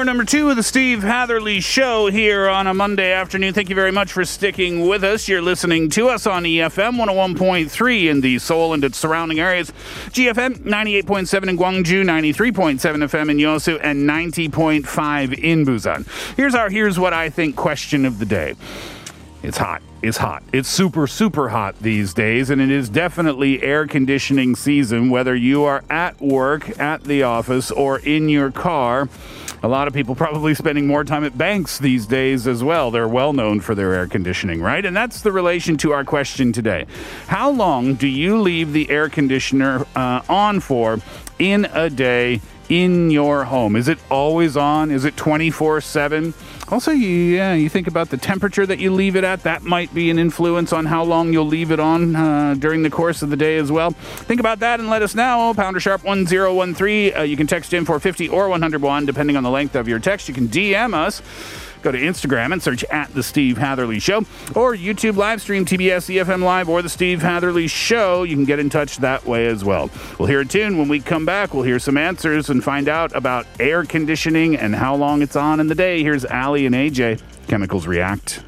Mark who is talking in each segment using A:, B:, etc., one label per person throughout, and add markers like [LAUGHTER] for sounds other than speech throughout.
A: Hour number two of the Steve Hatherley Show here on a Monday afternoon. Thank you very much for sticking with us. You're listening to us on EFM 101.3 in the Seoul and its surrounding areas, GFM 98.7 in Gwangju, 93.7 FM in Yosu, and 90.5 in Busan. Here's our Here's What I Think question of the day. It's hot. It's hot. It's super, super hot these days, and it is definitely air conditioning season, whether you are at work, at the office, or in your car. A lot of people probably spending more time at banks these days as well. They're well known for their air conditioning, right? And that's the relation to our question today. How long do you leave the air conditioner uh, on for in a day in your home? Is it always on? Is it 24 7? Also, yeah, you think about the temperature that you leave it at. That might be an influence on how long you'll leave it on uh, during the course of the day as well. Think about that and let us know. Pounder Sharp 1013. Uh, you can text in for 50 or 101, depending on the length of your text. You can DM us. Go to Instagram and search at The Steve Hatherley Show or YouTube live stream TBS EFM Live or The Steve Hatherley Show. You can get in touch that way as well. We'll hear a tune. When we come back, we'll hear some answers and find out about air conditioning and how long it's on in the day. Here's Aly and AJ. Chemicals React.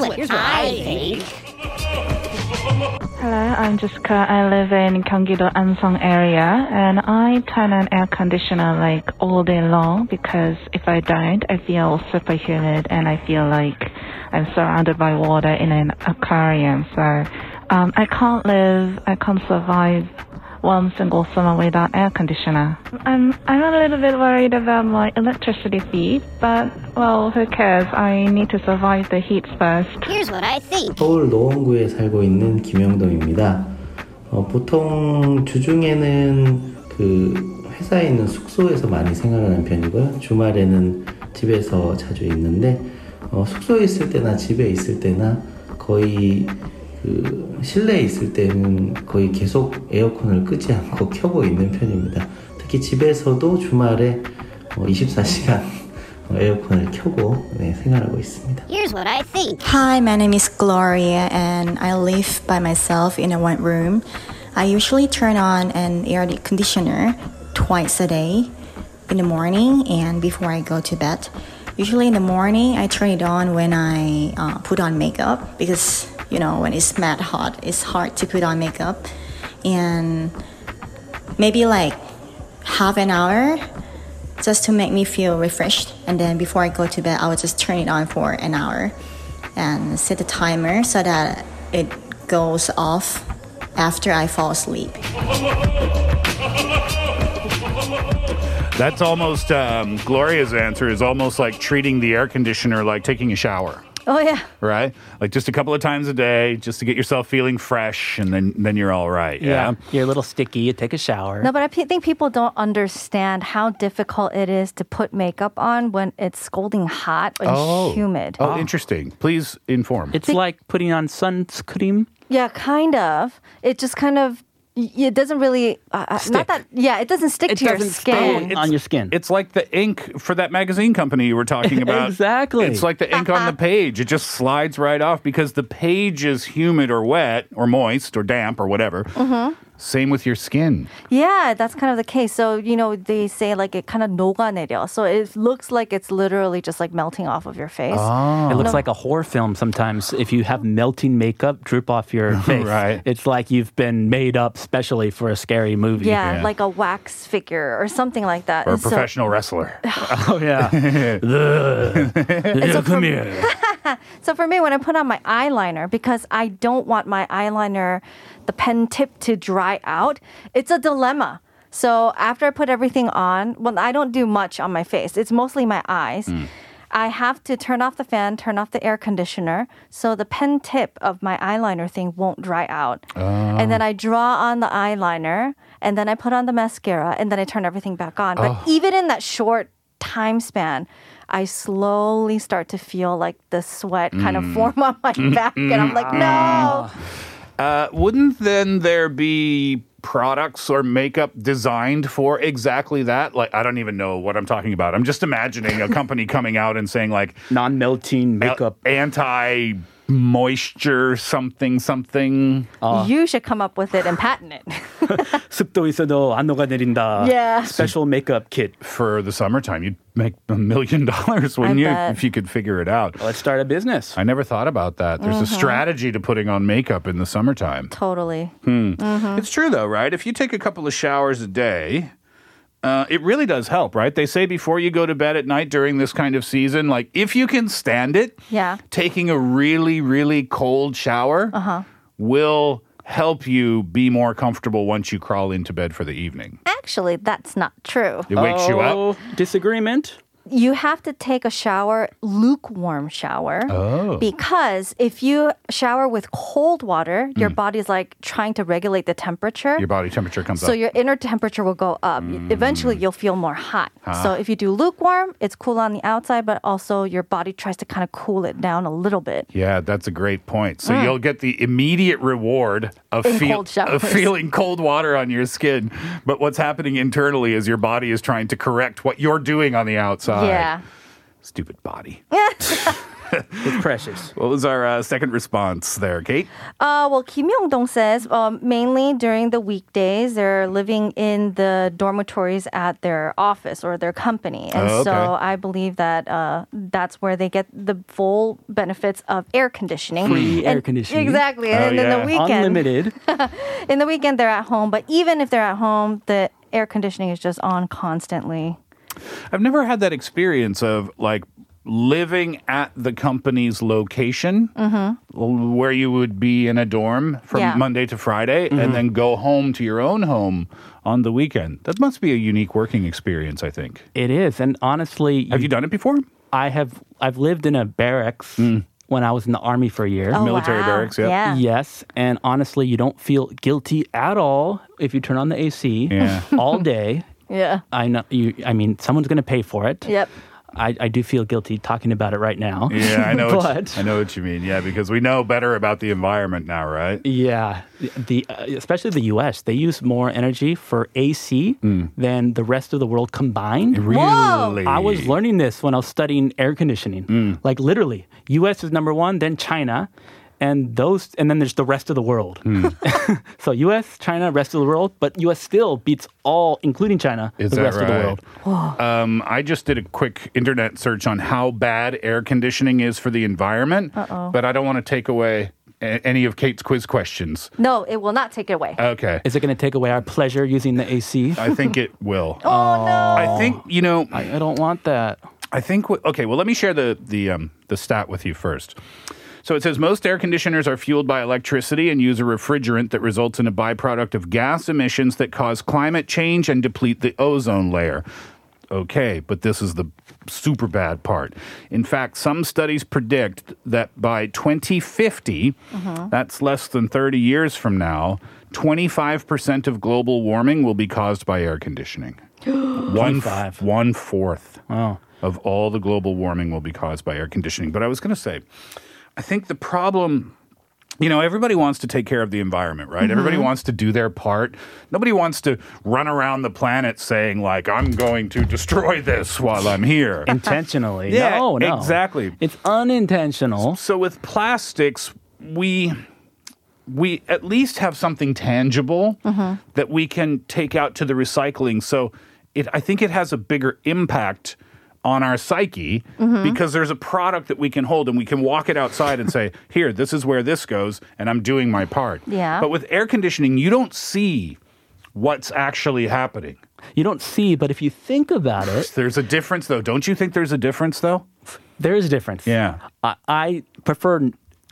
B: What, here's what I think.
C: Hello, I'm Jessica. I live in Gyeonggi-do Ansong area, and I turn on air conditioner like all day long because if I don't, I feel super humid and I feel like I'm surrounded by water in an aquarium. So um, I can't live, I can't survive one single summer without air conditioner. I'm I'm a little bit worried about my electricity feed, but well, who cares? I need to survive the heat first.
B: Here's what I think.
D: 서울 노원구에 살고 있는 김영동입니다. 어, 보통 주중에는 그 회사에 있는 숙소에서 많이 생활하는 편이고요. 주말에는 집에서 자주 있는데 어, 숙소에 있을 때나 집에 있을 때나 거의 그 실내에 있을 때는 거의 계속 에어컨을 끄지 않고 켜고 있는 편입니다. 특히 집에서도 주말에 어, 24시간 에어컨을 켜고 네, 생활하고 있습니다.
B: Here's what I think.
E: Hi, my name is Gloria, and I live by myself in a one room. I usually turn on an air conditioner twice a day in the morning and before I go to bed. Usually in the morning, I turn it on when I uh, put on makeup because you know when it's mad hot, it's hard to put on makeup, and maybe like half an hour just to make me feel refreshed. And then before I go to bed, I would just turn it on for an hour and set a timer so that it goes off after I fall asleep.
A: That's almost um, Gloria's answer is almost like treating the air conditioner like taking a shower.
F: Oh yeah.
A: right? Like just a couple of times a day, just to get yourself feeling fresh, and then then you're all right. Yeah.
G: You're a little sticky. You take a shower.
F: No, but I think people don't understand how difficult it is to put makeup on when it's scalding hot and
A: Oh.
F: humid.
A: Oh, interesting. Please inform.
G: It's like putting on sunscreen.
F: Yeah, kind of. It just kind of y- it doesn't really uh, uh, not that yeah, it doesn't stick
G: It
F: to your
G: doesn't
F: skin.
G: stay on your skin.
A: It's like the ink for that magazine company you were talking [LAUGHS] about.
G: Exactly.
A: It's like the ink on the [LAUGHS] page. It just slides right off because the page is humid or wet or moist or damp or whatever.
F: Mhm.
A: Same with your skin.
F: Yeah, that's kind of the case. So, you know, they say like it kind of 녹아내려. So it looks like it's literally just like melting off of your face.
G: It looks
F: No.
G: like a horror film sometimes. If you have melting makeup drip off your [LAUGHS] face,
A: Right.
G: It's like you've been made up specially for a scary movie.
F: Yeah, like a wax figure or something like that.
A: Or a
F: And so-
A: professional wrestler. [LAUGHS]
G: oh yeah. [LAUGHS]
F: so
G: Come
F: for-
G: here. [LAUGHS]
F: So for me, when I put on my eyeliner, because I don't want my eyeliner, the pen tip to dry out, it's a dilemma. So after I put everything on, well, I don't do much on my face. It's mostly my eyes. Hmm. I have to turn off the fan, turn off the air conditioner, so the pen tip of my eyeliner thing won't dry out. And then oh. I draw on the eyeliner, and then I put on the mascara, and then I turn everything back on. But
A: Oh.
F: even in that short time span, I slowly start to feel like the sweat kind of
A: Mm.
F: form on my [LAUGHS] back, and I'm like, no.
A: Uh, wouldn't then there be products or makeup designed for exactly that? Like, I don't even know what I'm talking about. I'm just imagining a company [LAUGHS] coming out and saying, like,
G: non-melting makeup,
A: anti moisture, something, something.
F: You should come up with it and patent it. [LAUGHS]
G: 습도 있어도 안 녹아내린다.
F: Yeah.
G: Special makeup kit
A: for the summertime. You'd make a million [LAUGHS] dollars, wouldn't
F: I
A: you,
F: bet.
A: if you could figure it out?
G: Let's start a business.
A: I never thought about that. There's a
F: Mhm.
A: strategy to putting on makeup in the summertime.
F: totally.
A: Hmm.
F: Mhm.
A: It's true though, right? If you take a couple of showers a day, uh, it really does help, right? They say before you go to bed at night during this kind of season, like if you can stand it,
F: Yeah.
A: taking a really, really cold shower
F: Uh huh.
A: will help you be more comfortable once you crawl into bed for the evening.
F: Actually, that's not true.
A: It wakes you up.
G: Oh, Disagreement?
F: You have to take a shower, lukewarm shower.
A: Oh.
F: Because if you shower with cold water, your
A: Mm.
F: body's like trying to regulate the temperature.
A: Your body temperature comes
F: So
A: up.
F: So your inner temperature will go up. Eventually, you'll feel more hot.
A: Ah.
F: So if you do lukewarm, it's cool on the outside, but also your body tries to kind of cool it down a little bit.
A: Yeah, that's a great point. So
F: Mm.
A: you'll get the immediate reward of, feel, of feeling cold water on your skin. But what's happening internally is your body is trying to correct what you're doing on the outside.
F: Yeah.
A: Stupid body. [LAUGHS]
G: It's precious.
A: What was our uh, second response there, Kate?
F: Uh, well, Kim Yong-dong says um, mainly during the weekdays, they're living in the dormitories at their office or their company. And
G: Oh, okay.
F: so I believe that uh, that's where they get the full benefits of air conditioning.
G: Free air conditioning.
F: Exactly.
G: Oh,
F: and then
G: yeah.
F: the weekend.
G: Unlimited. [LAUGHS]
F: in the weekend, they're at home. But even if they're at home, the air conditioning is just on constantly.
A: I've never had that experience of like living at the company's location
F: Mm-hmm.
A: where you would be in a dorm from
F: Yeah.
A: Monday to Friday
G: Mhm.
A: and then go home to your own home on the weekend. That must be a unique working experience, I think.
G: It is, and honestly,
A: have you done it before?
G: I have. I've lived in a barracks when I was in the army for a year.
F: Oh, Military wow. barracks, yeah. Yeah.
G: Yes, and honestly, you don't feel guilty at all if you turn on the AC
A: Yeah.
G: all day. [LAUGHS]
F: Yeah.
G: I know you. I mean, someone's going to pay for it.
F: Yep.
G: I, I do feel guilty talking about it right now.
A: Yeah, I know. [LAUGHS]
G: but
A: what, I know what you mean. Yeah, because we know better about the environment now, right?
G: Yeah, the uh, especially the U.S. They use more energy for AC than the rest of the world combined.
A: Really? Whoa.
G: I was learning this when I was studying air conditioning. Like literally, U.S. is number one, then China, and those, and then there's the rest of the world. [LAUGHS] so U.S., China, rest of the world, but U.S. still beats all, including China,
A: Is
G: the
A: that
G: rest of the world.
A: Um, I just did a quick internet search on how bad air conditioning is for the environment,
F: Uh-oh.
A: but I don't want to take away a- any of Kate's quiz questions.
F: No, it will not take it away.
A: Okay.
G: Is it going to take away our pleasure using the AC?
A: I think it will. [LAUGHS]
F: Oh, no.
A: I think you know.
G: I, I don't want that.
A: I think. wh- Okay. Well, let me share the the um, the stat with you first. So it says most air conditioners are fueled by electricity and use a refrigerant that results in a byproduct of gas emissions that cause climate change and deplete the ozone layer. Okay, but this is the super bad part. In fact, some studies predict that by 2050, uh-huh. that's less than 30 years from now, 25% of global warming will be caused by air conditioning. [GASPS] One,
G: 25.
A: one fourth
G: Wow.
A: of all the global warming will be caused by air conditioning. But I was going to say, I think the problem, you know, everybody wants to take care of the environment, right? Everybody
G: Mm-hmm.
A: wants to do their part. Nobody wants to run around the planet saying, like, I'm going to destroy this while I'm here. [LAUGHS]
G: Intentionally. [LAUGHS]
A: Yeah,
G: no, no.
A: exactly.
G: It's unintentional.
A: So with plastics, we we at least have something tangible that we can take out to the recycling. So it, I think it has a bigger impact on our psyche
F: Mhm.
A: because there's a product that we can hold and we can walk it outside and say, [LAUGHS] here, this is where this goes, and I'm doing my part.
F: Yeah.
A: But with air conditioning, you don't see what's actually happening.
G: You don't see, but if you think about it, [LAUGHS]
A: There's a difference, though. Don't you think there's a difference, though?
G: there is a difference.
A: Yeah.
G: I, I prefer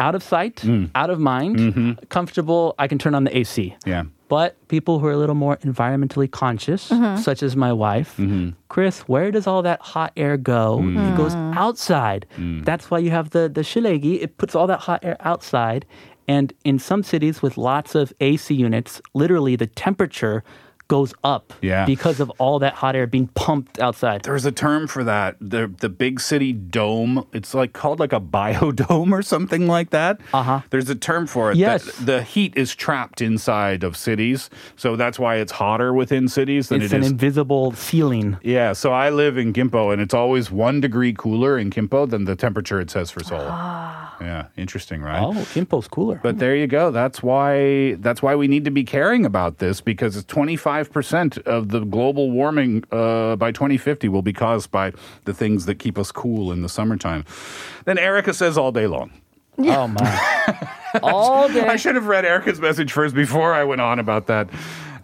G: out of sight, out of mind, comfortable. I can turn on the AC.
A: Yeah.
G: But people who are a little more environmentally conscious,
F: Mhm.
G: such as my wife, mm-hmm. Chris, where does all that hot air go? Mm. It goes mm. outside. Mm. That's why you have the the shilegi. It puts all that hot air outside. And in some cities with lots of AC units, literally the temperature goes up
A: Yeah.
G: because of all that hot air being pumped outside.
A: There's a term for that. The the big city dome. It's like called like a biodome [LAUGHS] or something like that. Uh huh. There's a term for it.
G: Yes.
A: That the heat is trapped inside of cities, so that's why it's hotter within cities than
G: It's
A: it
G: an
A: is.
G: invisible ceiling.
A: yeah, so I live in Gimpo, and it's always one degree cooler in Gimpo than the temperature it says for Seoul. Yeah, interesting, right?
G: Oh, Gimpo's cooler.
A: But there you go. That's why that's why we need to be caring about this because it's 25% of the global warming uh, by 2050 will be caused by the things that keep us cool in the summertime. Then Erica says all day long.
G: Oh my. [LAUGHS] all day.
A: I should have read Erica's message first before I went on about that.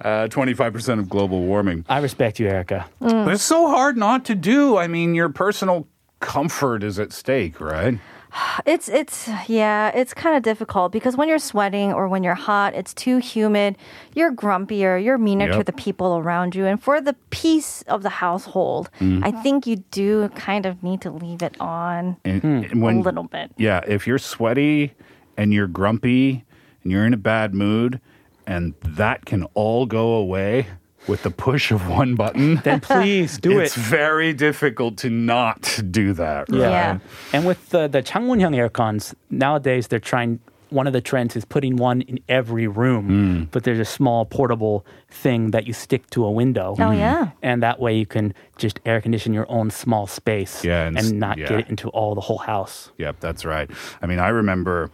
A: Uh, 25% of global warming.
G: I respect you, Erica.
A: But it's so hard not to do. I mean, your personal comfort is at stake, right? [SIGHS]
F: It's it's yeah, it's kind of difficult because when you're sweating or when you're hot, it's too humid. You're grumpier. You're meaner to the people around you, and for the peace of the household,
A: Mm.
F: I think you do kind of need to leave it on
A: And, and when,
F: a little bit.
A: Yeah, if you're sweaty and you're grumpy and you're in a bad mood, and that can all go away with the push of one button, [LAUGHS]
G: then please do
A: it's
G: it.
A: It's very difficult to not do that. Right?
G: Yeah. And with the the Changwonhyang air cons, nowadays they're trying one of the trends is putting one in every room,
A: Hmm.
G: but there's a small portable thing that you stick to a window.
F: Oh, yeah.
G: And that way you can just air condition your own small space
A: Yeah, and
G: and not
A: yeah.
G: get it into all the whole house.
A: Yep, that's right. I mean, I remember.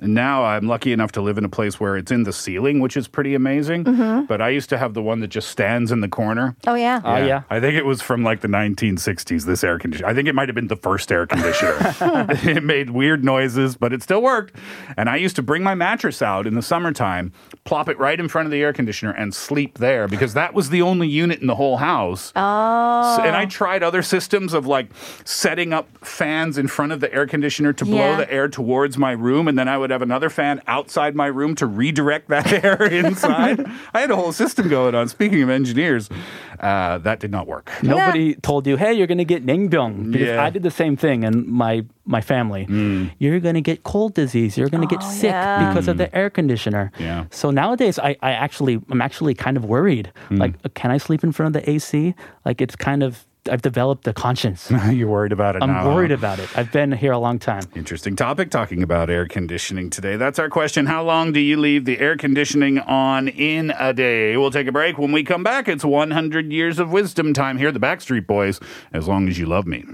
A: Now I'm lucky enough to live in a place where it's in the ceiling, which is pretty amazing.
F: Mhm.
A: But I used to have the one that just stands in the corner.
F: Oh yeah.
A: I think it was from like the 1960s, this air conditioner. I think it might have been the first air conditioner. [LAUGHS] [LAUGHS] it made weird noises, but it still worked. And I used to bring my mattress out in the summertime, plop it right in front of the air conditioner, and sleep there because that was the only unit in the whole house.
F: Oh.
A: So- and I tried other systems of like setting up fans in front of the air conditioner to blow
F: Yeah.
A: the air towards my room, and then I would have another fan outside my room to redirect that [LAUGHS] air inside. I had a whole system going on. Speaking of engineers, uh, that did not work.
G: Nobody told you, hey, you're going to get Ningbyung. Because
A: Yeah.
G: I did the same thing and my, my family. Hmm. You're going to get cold disease. You're going to get
F: Oh,
G: sick
F: yeah.
G: because of hmm. the air conditioner.
A: Yeah.
G: So nowadays, I, I actually, I'm actually kind of worried. Hmm. Like, uh, can I sleep in front of the AC? Like, it's kind of, I've developed a conscience. [LAUGHS]
A: You're worried about it
G: I'm
A: now.
G: worried about it. I've been here a long time.
A: Interesting topic talking about air conditioning today. That's our question. How long do you leave the air conditioning on in a day? We'll take a break. When we come back, it's 100 years of wisdom time here, the Backstreet Boys, as long as you love me.